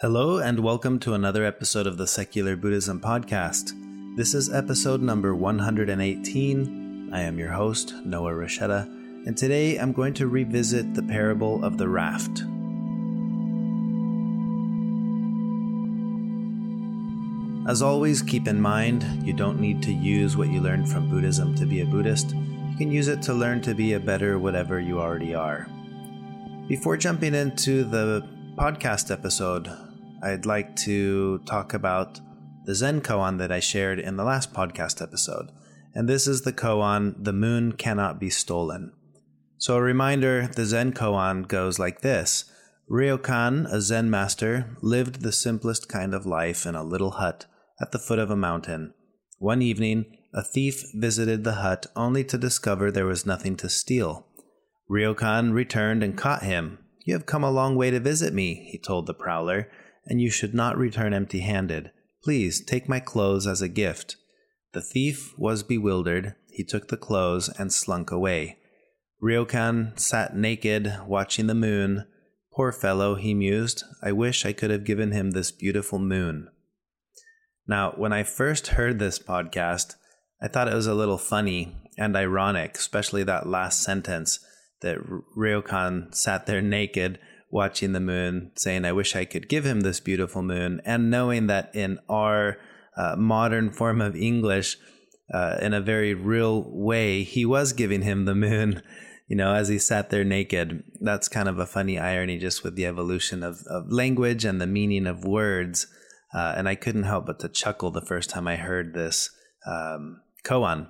Hello, and welcome to another episode of the Secular Buddhism Podcast. This is episode number 118. I am your host, Noah Rasheta, and today I'm going to revisit the parable of the raft. As always, keep in mind you don't need to use what you learned from Buddhism to be a Buddhist. You can use it to learn to be a better whatever you already are. Before jumping into the podcast episode, I'd like to talk about the Zen koan that I shared in the last podcast episode. And this is the koan, The Moon Cannot Be Stolen. So, a reminder the Zen koan goes like this Ryokan, a Zen master, lived the simplest kind of life in a little hut at the foot of a mountain. One evening, a thief visited the hut only to discover there was nothing to steal. Ryokan returned and caught him. You have come a long way to visit me, he told the prowler and you should not return empty handed. Please take my clothes as a gift. The thief was bewildered. He took the clothes and slunk away. Ryokan sat naked, watching the moon. Poor fellow, he mused. I wish I could have given him this beautiful moon. Now, when I first heard this podcast, I thought it was a little funny and ironic, especially that last sentence that Ryokan sat there naked watching the moon, saying, I wish I could give him this beautiful moon, and knowing that in our uh, modern form of English, uh, in a very real way, he was giving him the moon, you know, as he sat there naked. That's kind of a funny irony just with the evolution of, of language and the meaning of words. Uh, and I couldn't help but to chuckle the first time I heard this um, koan.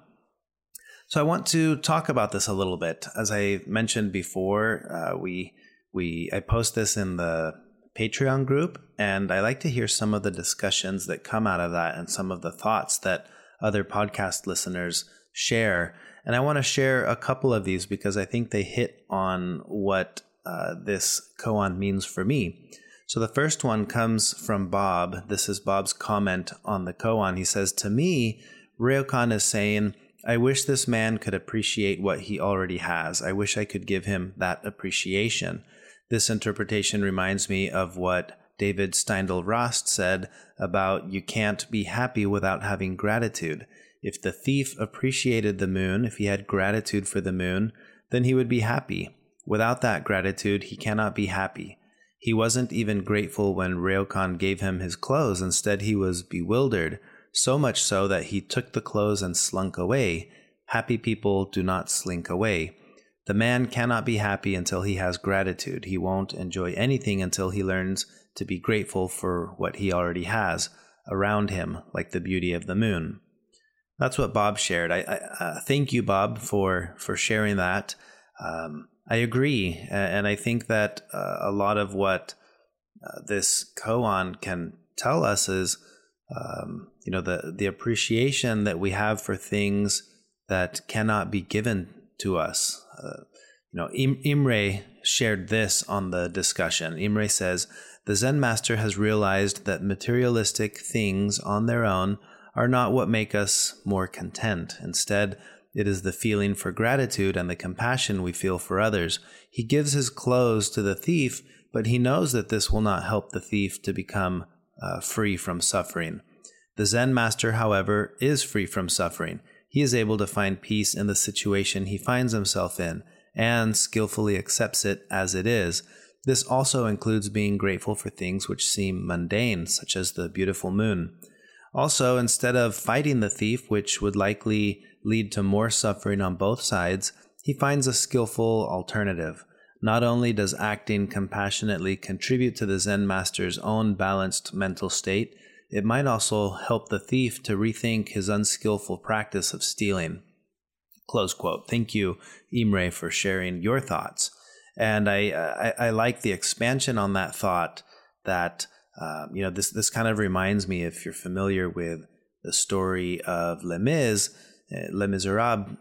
So I want to talk about this a little bit. As I mentioned before, uh, we we I post this in the Patreon group, and I like to hear some of the discussions that come out of that and some of the thoughts that other podcast listeners share. And I want to share a couple of these because I think they hit on what uh, this koan means for me. So the first one comes from Bob. This is Bob's comment on the koan. He says, To me, Ryokan is saying, I wish this man could appreciate what he already has. I wish I could give him that appreciation. This interpretation reminds me of what David Steindl Rast said about you can't be happy without having gratitude. If the thief appreciated the moon, if he had gratitude for the moon, then he would be happy. Without that gratitude, he cannot be happy. He wasn't even grateful when Ryokan gave him his clothes. Instead, he was bewildered, so much so that he took the clothes and slunk away. Happy people do not slink away. The man cannot be happy until he has gratitude. He won't enjoy anything until he learns to be grateful for what he already has around him, like the beauty of the moon. That's what Bob shared. I, I uh, thank you, Bob, for for sharing that. Um, I agree, and I think that uh, a lot of what uh, this koan can tell us is, um, you know, the the appreciation that we have for things that cannot be given to us. Uh, you know, Im- Imre shared this on the discussion. Imre says the Zen master has realized that materialistic things on their own are not what make us more content. Instead, it is the feeling for gratitude and the compassion we feel for others. He gives his clothes to the thief, but he knows that this will not help the thief to become uh, free from suffering. The Zen master, however, is free from suffering he is able to find peace in the situation he finds himself in and skillfully accepts it as it is. This also includes being grateful for things which seem mundane, such as the beautiful moon. Also, instead of fighting the thief, which would likely lead to more suffering on both sides, he finds a skillful alternative. Not only does acting compassionately contribute to the Zen master's own balanced mental state, it might also help the thief to rethink his unskillful practice of stealing. Close quote. Thank you, Imre, for sharing your thoughts. And I, I, I like the expansion on that thought that, um, you know, this, this kind of reminds me, if you're familiar with the story of Les Mis, uh, Les Miserables,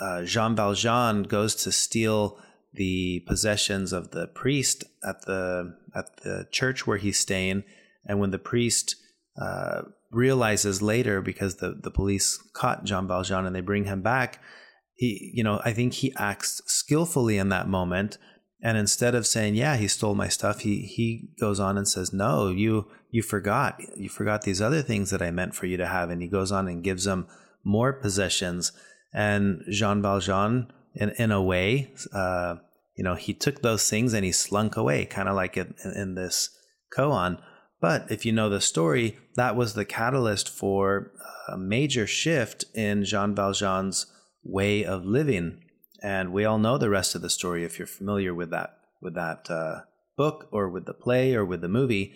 uh, Jean Valjean goes to steal the possessions of the priest at the at the church where he's staying, and when the priest uh, realizes later because the, the police caught Jean Valjean and they bring him back. He, you know, I think he acts skillfully in that moment And instead of saying, "Yeah, he stole my stuff," he he goes on and says, "No, you you forgot. You forgot these other things that I meant for you to have." And he goes on and gives him more possessions. And Jean Valjean, in in a way, uh, you know, he took those things and he slunk away, kind of like in, in this koan. But if you know the story, that was the catalyst for a major shift in Jean Valjean's way of living and we all know the rest of the story if you're familiar with that with that uh, book or with the play or with the movie.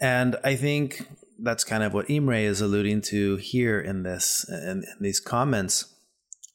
And I think that's kind of what Imre is alluding to here in this in, in these comments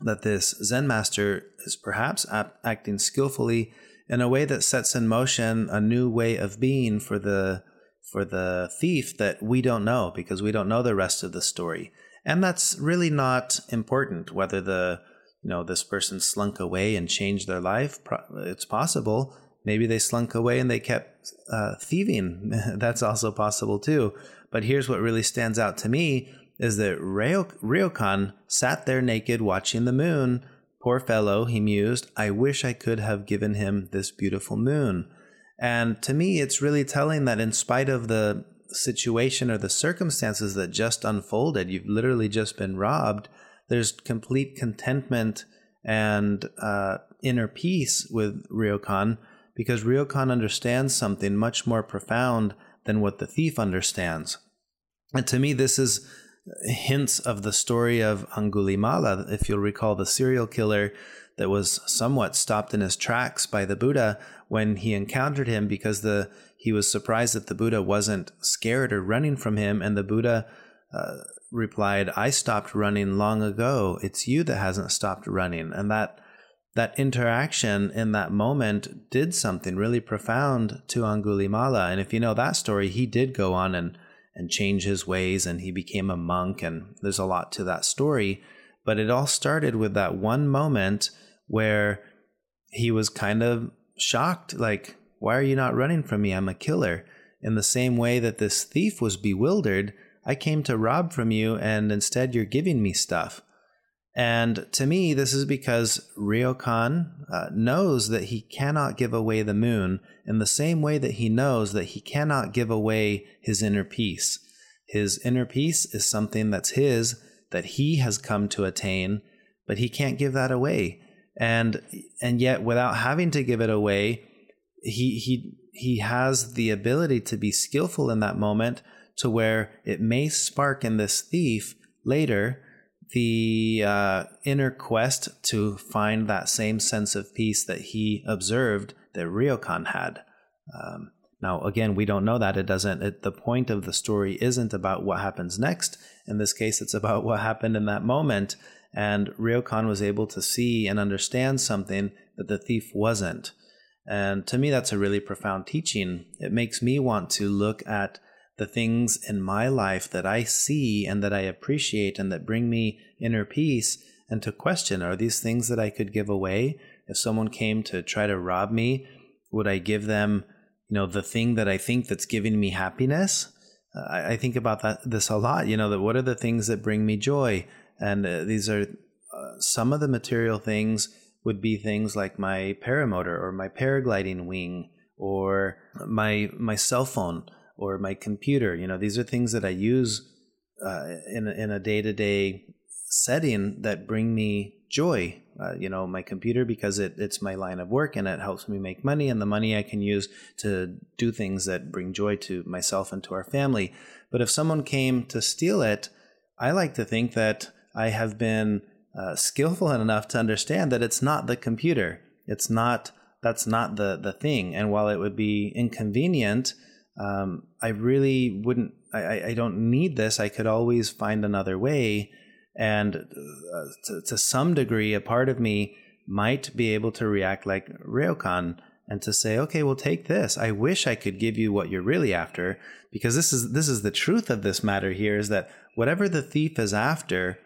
that this Zen master is perhaps ap- acting skillfully in a way that sets in motion a new way of being for the for the thief that we don't know because we don't know the rest of the story. And that's really not important whether the you know this person slunk away and changed their life. It's possible. Maybe they slunk away and they kept uh, thieving. That's also possible too. But here's what really stands out to me is that ryokan sat there naked watching the moon. Poor fellow he mused i wish i could have given him this beautiful moon and to me it's really telling that in spite of the situation or the circumstances that just unfolded you've literally just been robbed there's complete contentment and uh, inner peace with Ryokan because Ryokan understands something much more profound than what the thief understands. And to me, this is hints of the story of Angulimala. If you'll recall, the serial killer that was somewhat stopped in his tracks by the Buddha when he encountered him because the he was surprised that the Buddha wasn't scared or running from him, and the Buddha uh, replied, I stopped running long ago. It's you that hasn't stopped running. And that that interaction in that moment did something really profound to Angulimala. And if you know that story, he did go on and, and change his ways and he became a monk. And there's a lot to that story. But it all started with that one moment where he was kind of shocked like, why are you not running from me? I'm a killer. In the same way that this thief was bewildered I came to rob from you, and instead you're giving me stuff. And to me, this is because Ryokan uh, knows that he cannot give away the moon in the same way that he knows that he cannot give away his inner peace. His inner peace is something that's his, that he has come to attain, but he can't give that away. And and yet, without having to give it away, he he he has the ability to be skillful in that moment to where it may spark in this thief later the uh, inner quest to find that same sense of peace that he observed that Ryokan had. Um, now, again, we don't know that. It doesn't, it, the point of the story isn't about what happens next. In this case, it's about what happened in that moment. And Ryokan was able to see and understand something that the thief wasn't. And to me, that's a really profound teaching. It makes me want to look at the things in my life that I see and that I appreciate and that bring me inner peace, and to question are these things that I could give away? If someone came to try to rob me, would I give them, you know, the thing that I think that's giving me happiness? Uh, I, think about that this a lot. You know, that what are the things that bring me joy? And uh, these are uh, some of the material things would be things like my paramotor or my paragliding wing or my my cell phone or my computer. You know, these are things that I use uh, in in a day to day setting that bring me joy. Uh, you know, my computer because it, it's my line of work and it helps me make money, and the money I can use to do things that bring joy to myself and to our family. But if someone came to steal it, I like to think that I have been uh, skillful enough to understand that it's not the computer. It's not that's not the the thing. And while it would be inconvenient um, I really wouldn't, I, I don't need this. I could always find another way. And uh, to, to, some degree, a part of me might be able to react like Ryokan and to say, okay, well, take this. I wish I could give you what you're really after, because this is this is the truth of this matter here is that whatever the thief is after,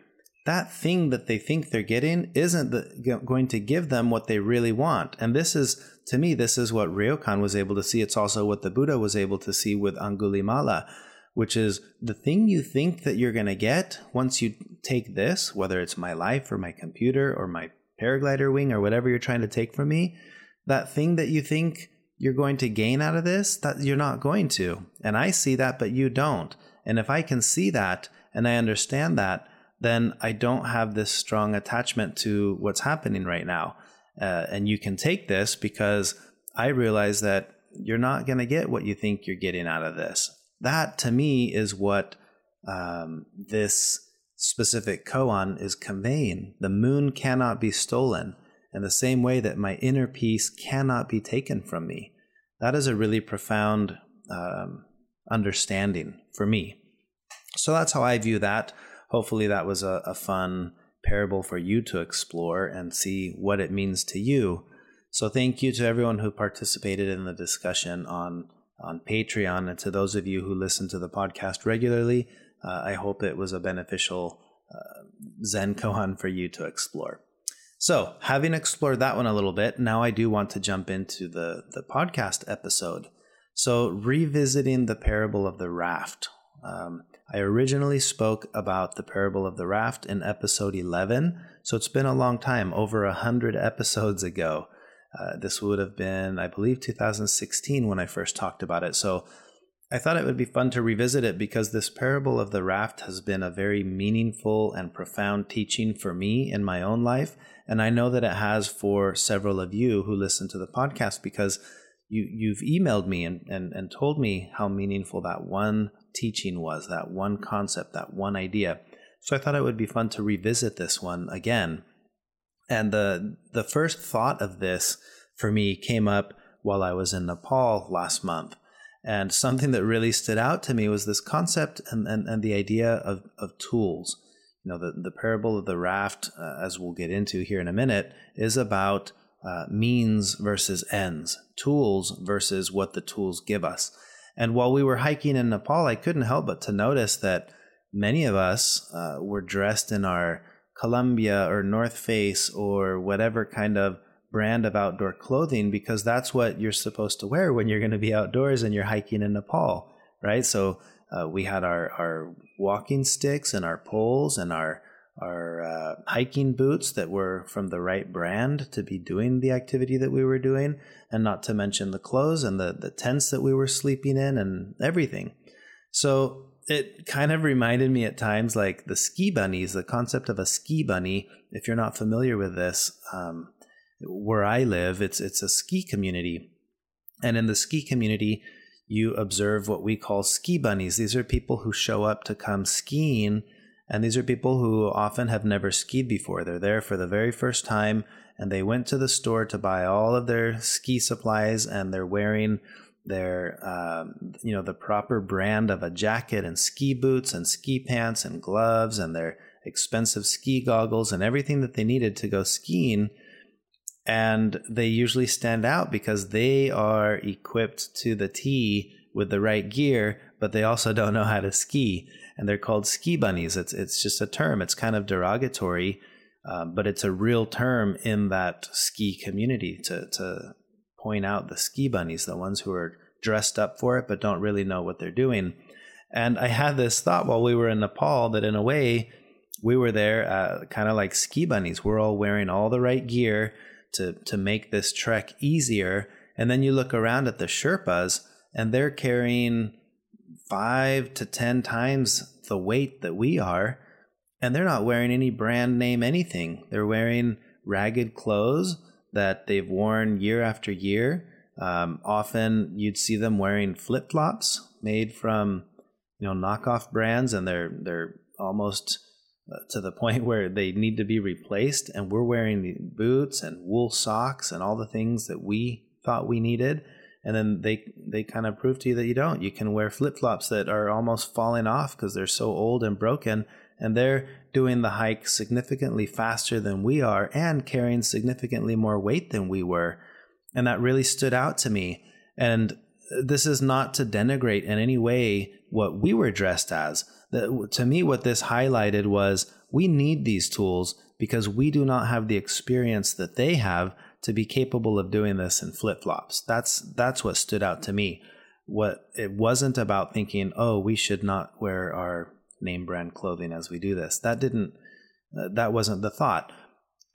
that thing that they think they're getting isn't the, going to give them what they really want. And this is, to me, this is what Ryokan was able to see. It's also what the Buddha was able to see with Angulimala, which is the thing you think that you're going to get once you take this, whether it's my life or my computer or my paraglider wing or whatever you're trying to take from me, that thing that you think you're going to gain out of this, that you're not going to. And I see that, but you don't. And if I can see that and I understand that, then I don't have this strong attachment to what's happening right now. Uh, and you can take this because I realize that you're not going to get what you think you're getting out of this. That to me is what um, this specific koan is conveying. The moon cannot be stolen in the same way that my inner peace cannot be taken from me. That is a really profound um, understanding for me. So that's how I view that. Hopefully, that was a, a fun parable for you to explore and see what it means to you. So, thank you to everyone who participated in the discussion on on Patreon, and to those of you who listen to the podcast regularly. Uh, I hope it was a beneficial uh, Zen koan for you to explore. So, having explored that one a little bit, now I do want to jump into the, the podcast episode. So, revisiting the parable of the raft. Um, I originally spoke about the parable of the raft in episode 11. So, it's been a long time, over a 100 episodes ago. Uh, this would have been, I believe, 2016 when I first talked about it. So, I thought it would be fun to revisit it because this parable of the raft has been a very meaningful and profound teaching for me in my own life. And I know that it has for several of you who listen to the podcast because you, you've emailed me and, and, and told me how meaningful that one teaching was, that one concept, that one idea. So I thought it would be fun to revisit this one again. And the, the first thought of this for me came up while I was in Nepal last month. And something that really stood out to me was this concept and, and, and the idea of, of tools. You know, the, the parable of the raft, uh, as we'll get into here in a minute, is about uh, means versus ends, tools versus what the tools give us. And while we were hiking in Nepal, I couldn't help but to notice that many of us uh, were dressed in our Columbia or North Face or whatever kind of brand of outdoor clothing because that's what you're supposed to wear when you're going to be outdoors and you're hiking in Nepal, right? So uh, we had our, our walking sticks and our poles and our our uh, hiking boots that were from the right brand to be doing the activity that we were doing, and not to mention the clothes and the, the tents that we were sleeping in and everything. So it kind of reminded me at times like the ski bunnies, the concept of a ski bunny. If you're not familiar with this, um, where I live, it's it's a ski community, and in the ski community, you observe what we call ski bunnies. These are people who show up to come skiing, and these are people who often have never skied before. They're there for the very first time, and they went to the store to buy all of their ski supplies, and they're wearing their um, you know the proper brand of a jacket and ski boots and ski pants and gloves and their expensive ski goggles and everything that they needed to go skiing and they usually stand out because they are equipped to the T with the right gear, but they also don't know how to ski, and they're called ski bunnies. It's it's just a term. It's kind of derogatory, um, but it's a real term in that ski community to to point out the ski bunnies, the ones who are dressed up for it but don't really know what they're doing. And I had this thought while we were in Nepal that in a way we were there uh, kind of like ski bunnies. We're all wearing all the right gear to to make this trek easier. And then you look around at the Sherpas, and they're carrying five to ten times the weight that we are, and they're not wearing any brand name anything. They're wearing ragged clothes that they've worn year after year. Um, often you'd see them wearing flip flops made from you know knockoff brands, and they're they're almost to the point where they need to be replaced and we're wearing boots and wool socks and all the things that we thought we needed and then they they kind of prove to you that you don't. You can wear flip-flops that are almost falling off because they're so old and broken and they're doing the hike significantly faster than we are and carrying significantly more weight than we were. And that really stood out to me. And this is not to denigrate in any way what we were dressed as. To me what this highlighted was we need these tools because we do not have the experience that they have to be capable of doing this in flip-flops. That's that's what stood out to me. What it wasn't about thinking oh we should not wear our name brand clothing as we do this. That didn't uh, that wasn't the thought.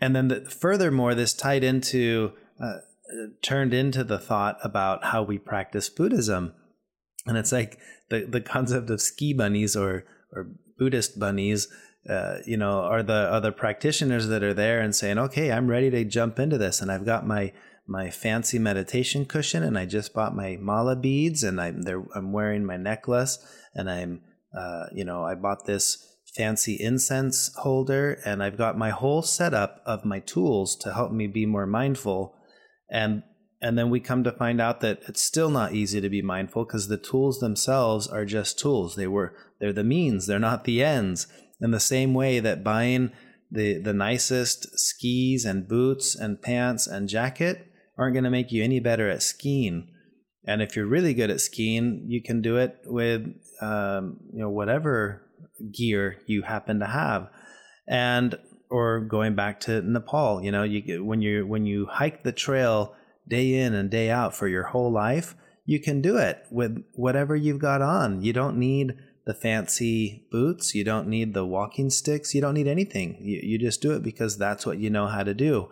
And then the, furthermore this tied into uh, turned into the thought about how we practice Buddhism. And it's like the, the concept of ski bunnies or, or Buddhist bunnies, uh, you know, are the, the practitioners that are there and saying, okay, I'm ready to jump into this. And I've got my, my fancy meditation cushion and I just bought my mala beads and I'm there, I'm wearing my necklace and I'm, uh, you know, I bought this fancy incense holder and I've got my whole setup of my tools to help me be more mindful. And and then we come to find out that it's still not easy to be mindful because the tools themselves are just tools. They were they're the means they're not the ends in the same way that buying the the nicest skis and boots and pants and jacket aren't going to make you any better at skiing. And if you're really good at skiing you can do it with um, you know whatever gear you happen to have. And or going back to Nepal you know you when you when you hike the trail day in and day out for your whole life you can do it with whatever you've got on. You don't need the fancy boots. You don't need the walking sticks. You don't need anything. You, you just do it because that's what you know how to do.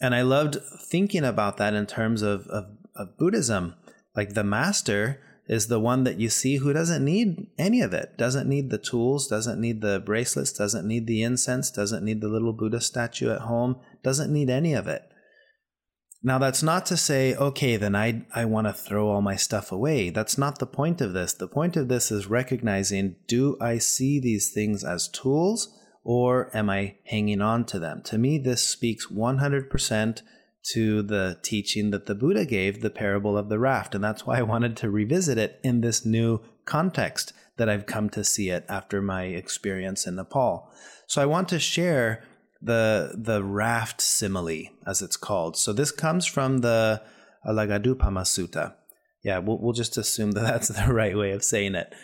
And i loved thinking about that in terms of, of, of buddhism. Like the master is the one that you see who doesn't need any of it, doesn't need the tools, doesn't need the bracelets, doesn't need the incense, doesn't need the little Buddha statue at home, doesn't need any of it. Now, that's not to say, okay, then I, I want to throw all my stuff away. That's not the point of this. The point of this is recognizing do I see these things as tools or am I hanging on to them? To me, this speaks 100% to the teaching that the Buddha gave, the parable of the raft. And that's why I wanted to revisit it in this new context that I've come to see it after my experience in Nepal. So I want to share the the raft simile, as it's called. So this comes from the Alagaddupama Sutta. Yeah, we'll, we'll just assume that that's the right way of saying it,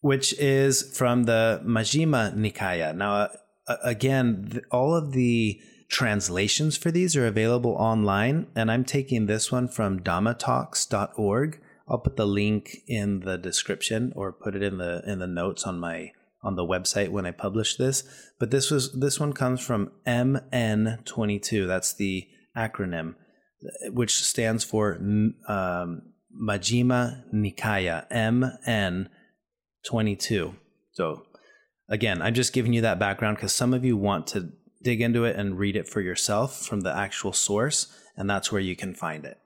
which is from the Majjhima Nikaya. Now, uh, again, all of the translations for these are available online, and I'm taking this one from dhammatalks.org. I'll put the link in the description or put it in the in the notes on my on the website when I publish this. But this was this one comes from MN22. That's the acronym, which stands for um, Majjhima Nikaya MN22. So again, I'm just giving you that background because some of you want to dig into it and read it for yourself from the actual source, and that's where you can find it.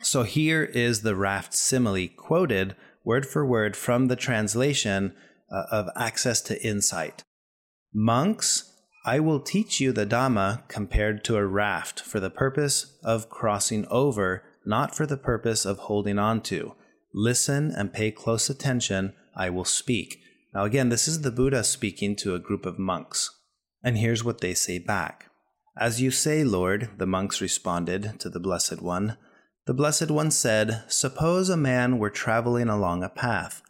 So here is the raft simile quoted word for word from the translation uh, of Access to Insight. Monks, I will teach you the Dhamma compared to a raft for the purpose of crossing over, not for the purpose of holding on to. Listen and pay close attention, I will speak. Now, again, this is the Buddha speaking to a group of monks. And here's what they say back As you say, Lord, the monks responded to the Blessed One. The Blessed One said, Suppose a man were traveling along a path.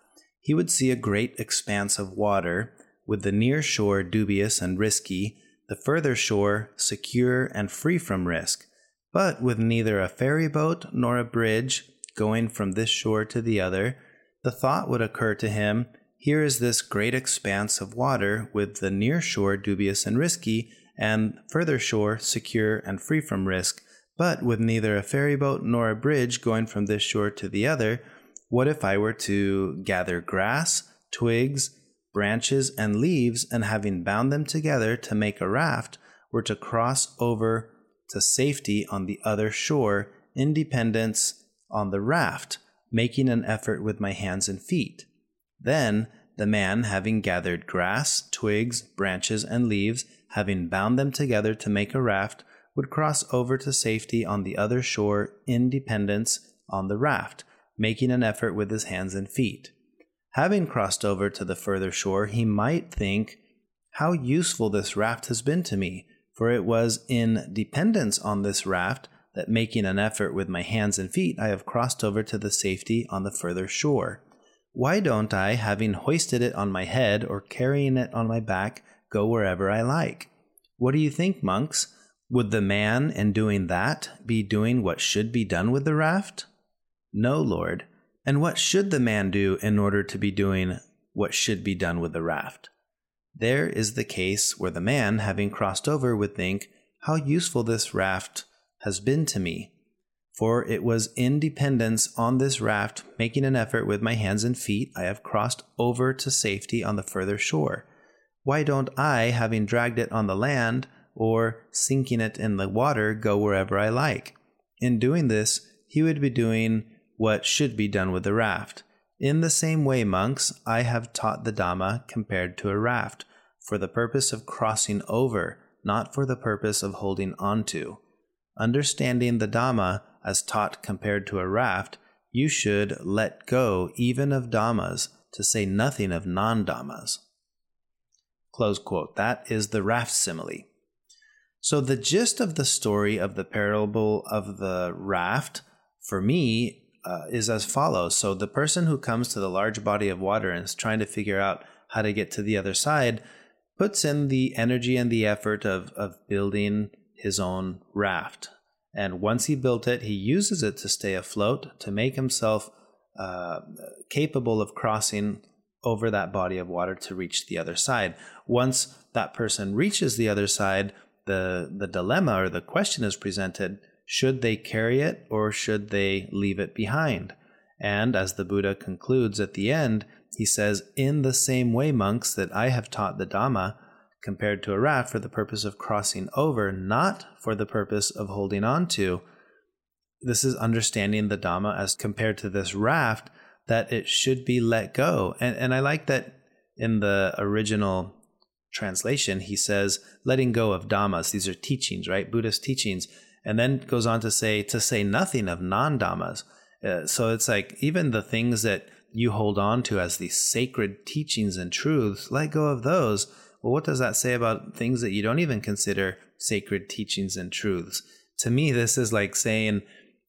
He would see a great expanse of water, with the near shore dubious and risky, the further shore secure and free from risk, but with neither a ferry boat nor a bridge going from this shore to the other. The thought would occur to him here is this great expanse of water with the near shore dubious and risky, and further shore secure and free from risk, but with neither a ferry boat nor a bridge going from this shore to the other. What if I were to gather grass, twigs, branches, and leaves, and having bound them together to make a raft, were to cross over to safety on the other shore, independence on the raft, making an effort with my hands and feet? Then the man, having gathered grass, twigs, branches, and leaves, having bound them together to make a raft, would cross over to safety on the other shore in dependence on the raft, making an effort with his hands and feet. Having crossed over to the further shore, he might think, How useful this raft has been to me, for it was in dependence on this raft that making an effort with my hands and feet I have crossed over to the safety on the further shore. Why don't I, having hoisted it on my head or carrying it on my back, go wherever I like? What do you think, monks? Would the man, in doing that, be doing what should be done with the raft? No, Lord. And what should the man do in order to be doing what should be done with the raft? There is the case where the man, having crossed over, would think, How useful this raft has been to me. For it was in dependence on this raft, making an effort with my hands and feet, I have crossed over to safety on the further shore. Why don't I, having dragged it on the land, or sinking it in the water, go wherever I like? In doing this, he would be doing what should be done with the raft. In the same way, monks, I have taught the Dhamma compared to a raft, for the purpose of crossing over, not for the purpose of holding onto. Understanding the Dhamma as taught compared to a raft, you should let go even of Dhammas, to say nothing of non Dhammas. Close quote. That is the raft simile. So, the gist of the story of the parable of the raft, for me, uh, is as follows. So, the person who comes to the large body of water and is trying to figure out how to get to the other side puts in the energy and the effort of, of building his own raft. And once he built it, he uses it to stay afloat, to make himself uh, capable of crossing over that body of water to reach the other side. Once that person reaches the other side, the, the dilemma or the question is presented should they carry it or should they leave it behind? And as the Buddha concludes at the end, he says, In the same way, monks, that I have taught the Dhamma, compared to a raft for the purpose of crossing over, not for the purpose of holding on to. This is understanding the Dhamma as compared to this raft, that it should be let go. And, and I like that in the original translation, he says, letting go of Dhammas. These are teachings, right? Buddhist teachings. And then goes on to say, to say nothing of non Dhammas. Uh, so it's like even the things that you hold on to as these sacred teachings and truths, let go of those well, what does that say about things that you don't even consider sacred teachings and truths? To me, this is like saying,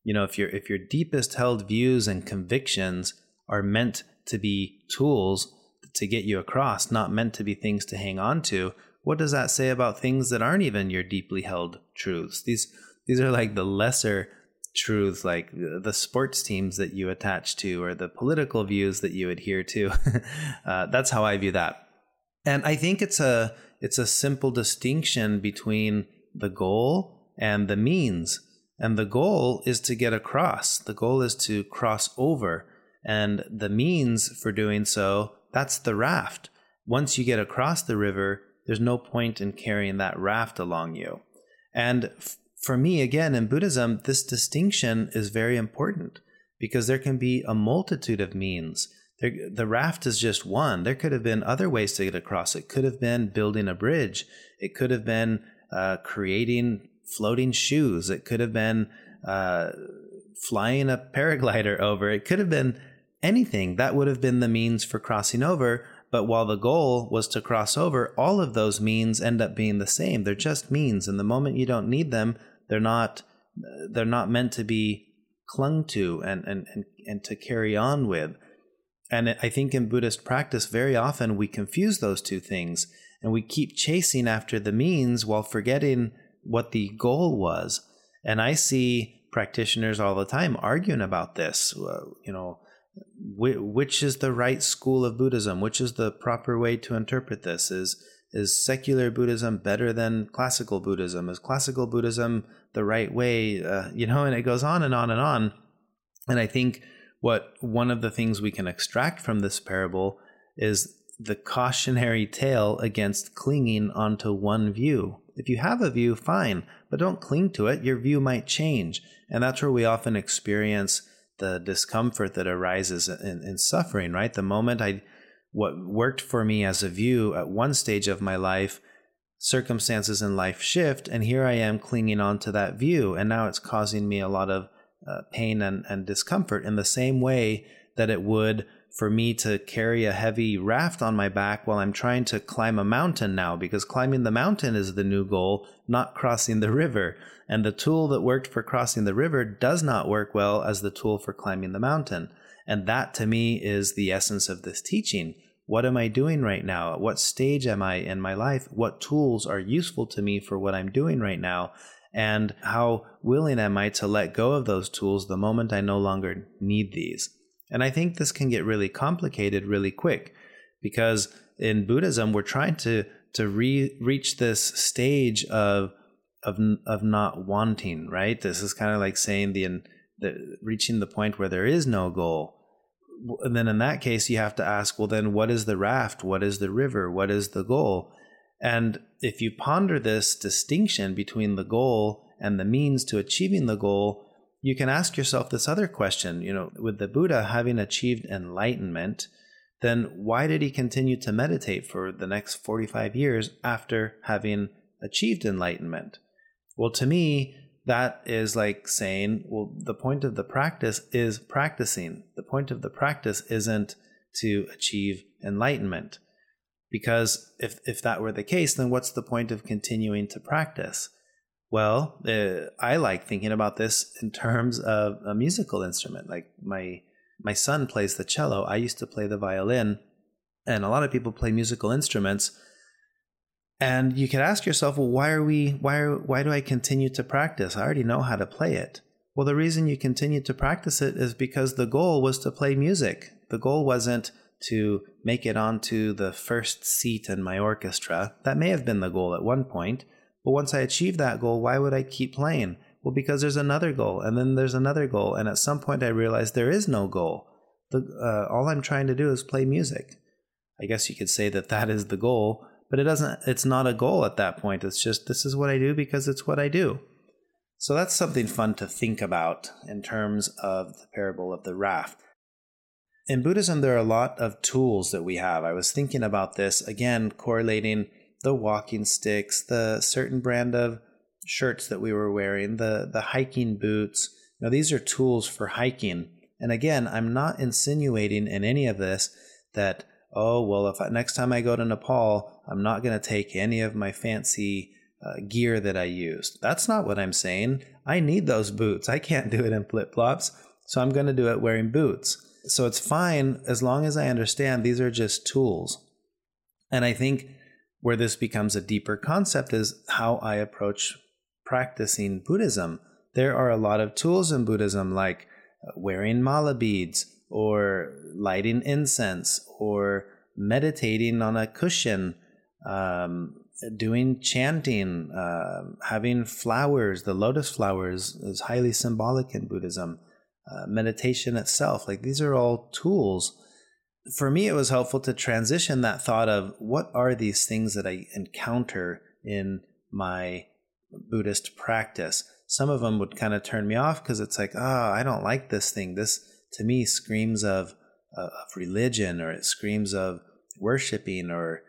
you know, if your if your deepest held views and convictions are meant to be tools to get you across, not meant to be things to hang on to, what does that say about things that aren't even your deeply held truths? These these are like the lesser truths, like the sports teams that you attach to, or the political views that you adhere to. uh, that's how I view that. And I think it's a it's a simple distinction between the goal and the means. And the goal is to get across. The goal is to cross over. And the means for doing so, that's the raft. Once you get across the river, there's no point in carrying that raft along you. And for me, again, in Buddhism, this distinction is very important because there can be a multitude of means. There, the raft is just one. There could have been other ways to get across. It could have been building a bridge. It could have been uh, creating floating shoes. It could have been uh, flying a paraglider over. It could have been anything. That would have been the means for crossing over. But while the goal was to cross over, all of those means end up being the same. They're just means, and the moment you don't need them, they're not they're not meant to be clung to and and and, and to carry on with. And I think in Buddhist practice, very often we confuse those two things and we keep chasing after the means while forgetting what the goal was. And I see practitioners all the time arguing about this. Uh, you know, which is the right school of Buddhism? Which is the proper way to interpret this? Is is secular Buddhism better than classical Buddhism? Is classical Buddhism the right way? Uh, you know, and it goes on and on and on. And I think what one of the things we can extract from this parable is the cautionary tale against clinging onto one view. If you have a view, fine, but don't cling to it. Your view might change. And that's where we often experience the discomfort that arises in, in suffering, right? The moment I, what worked for me as a view at one stage of my life, circumstances in life shift, and here I am clinging on to that view. And now it's causing me a lot of uh, pain and, and discomfort in the same way that it would for me to carry a heavy raft on my back while I'm trying to climb a mountain now, because climbing the mountain is the new goal, not crossing the river. And the tool that worked for crossing the river does not work well as the tool for climbing the mountain. And that to me is the essence of this teaching. What am I doing right now? At what stage am I in my life? What tools are useful to me for what I'm doing right now? and how willing am I to let go of those tools the moment I no longer need these. And I think this can get really complicated really quick because in Buddhism we're trying to to re- reach this stage of of of not wanting, right? This is kind of like saying the the, reaching the point where there is no goal. And then in that case, you have to ask, well, then what is the raft? What is the river? What is the goal? And if you ponder this distinction between the goal and the means to achieving the goal, you can ask yourself this other question. You know, with the Buddha having achieved enlightenment, then why did he continue to meditate for the next 45 years after having achieved enlightenment? Well, to me, that is like saying, well, the point of the practice is practicing. The point of the practice isn't to achieve enlightenment. Because if, if that were the case, then what's the point of continuing to practice? Well, uh, I like thinking about this in terms of a musical instrument. Like my my son plays the cello. I used to play the violin, and a lot of people play musical instruments. And you could ask yourself, well, why are we? Why are, why do I continue to practice? I already know how to play it. Well, the reason you continue to practice it is because the goal was to play music. The goal wasn't to make it onto the first seat in my orchestra. That may have been the goal at one point, but once I achieved that goal, why would I keep playing? Well, because there's another goal, and then there's another goal, and at some point I realized there is no goal. The, uh, all I'm trying to do is play music. I guess you could say that that is the goal, but it doesn't. It's not a goal at that point. It's just this is what I do because it's what I do. So that's something fun to think about in terms of the parable of the raft. In Buddhism, there are a lot of tools that we have. I was thinking about this again, correlating the walking sticks, the certain brand of shirts that we were wearing, the the hiking boots. Now these are tools for hiking. And again, I'm not insinuating in any of this that oh well, if I, next time I go to Nepal, I'm not going to take any of my fancy uh, gear that I used. That's not what I'm saying. I need those boots. I can't do it in flip flops, so I'm going to do it wearing boots. So it's fine as long as I understand these are just tools. And I think where this becomes a deeper concept is how I approach practicing Buddhism. There are a lot of tools in Buddhism, like uh, wearing mala beads, or lighting incense, or meditating on a cushion, um, doing chanting, uh, having flowers. The lotus flowers is highly symbolic in Buddhism. Uh, meditation itself, like these are all tools for me, it was helpful to transition that thought of what are these things that I encounter in my Buddhist practice. Some of them would kind of turn me off because it's like, oh, I don't like this thing. This to me screams of, uh, of religion or it screams of worshiping or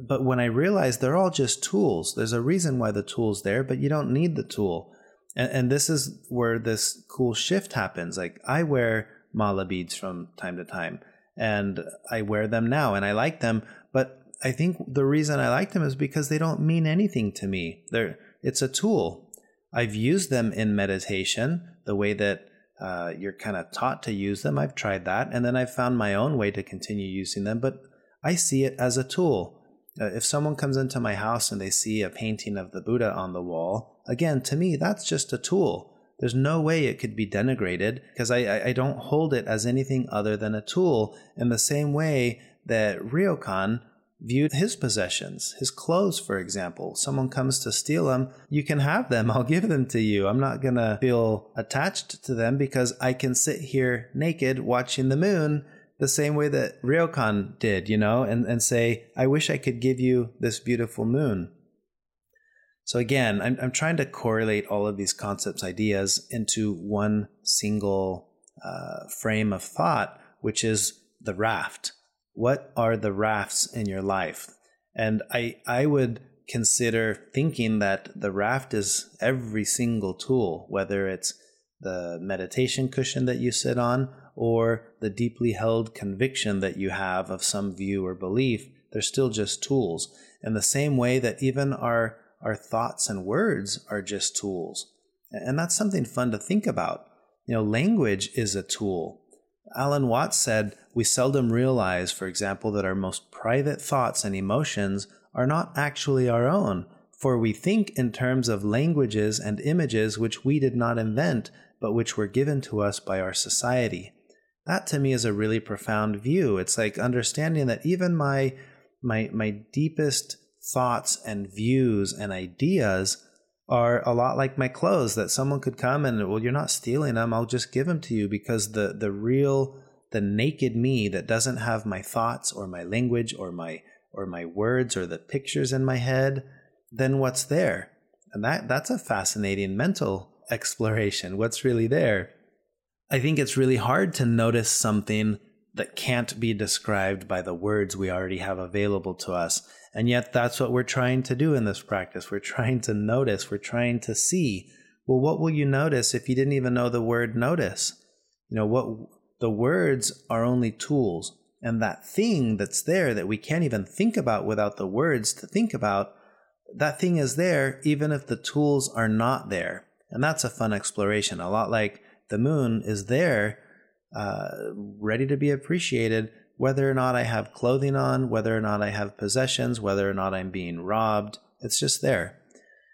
but when I realized they're all just tools, there's a reason why the tool's there, but you don't need the tool. And, and this is where this cool shift happens. Like I wear mala beads from time to time and I wear them now and I like them. But I think the reason I like them is because they don't mean anything to me. They're it's a tool. I've used them in meditation the way that uh, you're kind of taught to use them. I've tried that, and then I've found my own way to continue using them. But I see it as a tool. Uh, if someone comes into my house and they see a painting of the Buddha on the wall, again, to me, that's just a tool. There's no way it could be denigrated because I, I don't hold it as anything other than a tool in the same way that Ryokan viewed his possessions, his clothes, for example. Someone comes to steal them, you can have them. I'll give them to you. I'm not to feel attached to them because I can sit here naked watching the moon the same way that Ryokan did, you know, and, and say, I wish I could give you this beautiful moon. So again, I'm, I'm trying to correlate all of these concepts, ideas into one single uh, frame of thought, which is the raft. What are the rafts in your life? And I, I would consider thinking that the raft is every single tool, whether it's the meditation cushion that you sit on or the deeply held conviction that you have of some view or belief, they're still just tools. In the same way that even our our thoughts and words are just tools. And that's something fun to think about. You know, language is a tool. Alan Watts said, We seldom realize, for example, that our most private thoughts and emotions are not actually our own, for we think in terms of languages and images which we did not invent, but which were given to us by our society. That to me is a really profound view. It's like understanding that even my my my deepest thoughts and views and ideas are a lot like my clothes that someone could come and well you're not stealing them i'll just give them to you because the the real the naked me that doesn't have my thoughts or my language or my or my words or the pictures in my head then what's there? And that that's a fascinating mental exploration. What's really there i think it's really hard to notice something that can't be described by the words we already have available to us. And yet, that's what we're trying to do in this practice. We're trying to notice, we're trying to see. Well, what will you notice if you didn't even know the word notice? You know, what the words are only tools. And that thing that's there that we can't even think about without the words to think about, that thing is there even if the tools are not there. And that's a fun exploration. A lot like the moon is there uh, ready to be appreciated, whether or not I have clothing on, whether or not I have possessions, whether or not I'm being robbed. It's just there.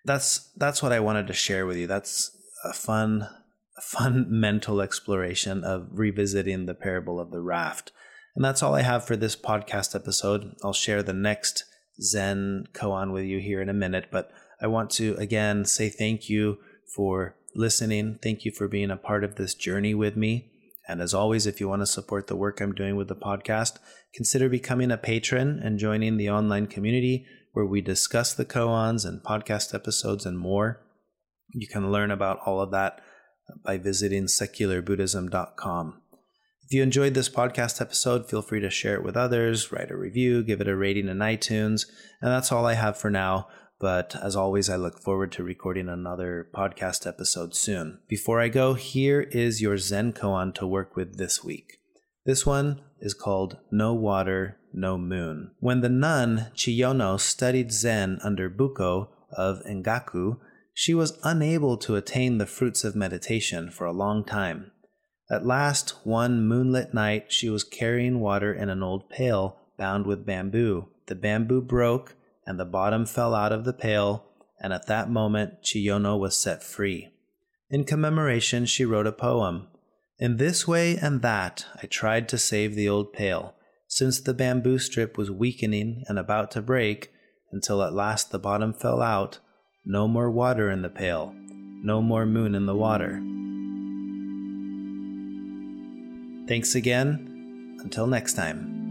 That's that's what I wanted to share with you. That's a fun, a fun mental exploration of revisiting the parable of the raft. And that's all I have for this podcast episode. I'll share the next Zen koan with you here in a minute, but I want to again say thank you for listening. Thank you for being a part of this journey with me. And as always, if you want to support the work I'm doing with the podcast, consider becoming a patron and joining the online community where we discuss the koans and podcast episodes and more. You can learn about all of that by visiting secularbuddhism.com. If you enjoyed this podcast episode, feel free to share it with others, write a review, give it a rating in iTunes. And that's all I have for now. But as always, I look forward to recording another podcast episode soon. Before I go, here is your Zen koan to work with this week. This one is called No Water, No Moon. When the nun Chiyono studied Zen under Bukko of Engaku, she was unable to attain the fruits of meditation for a long time. At last, one moonlit night, she was carrying water in an old pail bound with bamboo. The bamboo broke and the bottom fell out of the pail, and at that moment Chiyono was set free. In commemoration, she wrote a poem. In this way and that, I tried to save the old pail, since the bamboo strip was weakening and about to break, until at last the bottom fell out. No more water in the pail, no more moon in the water. Thanks again. Until next time.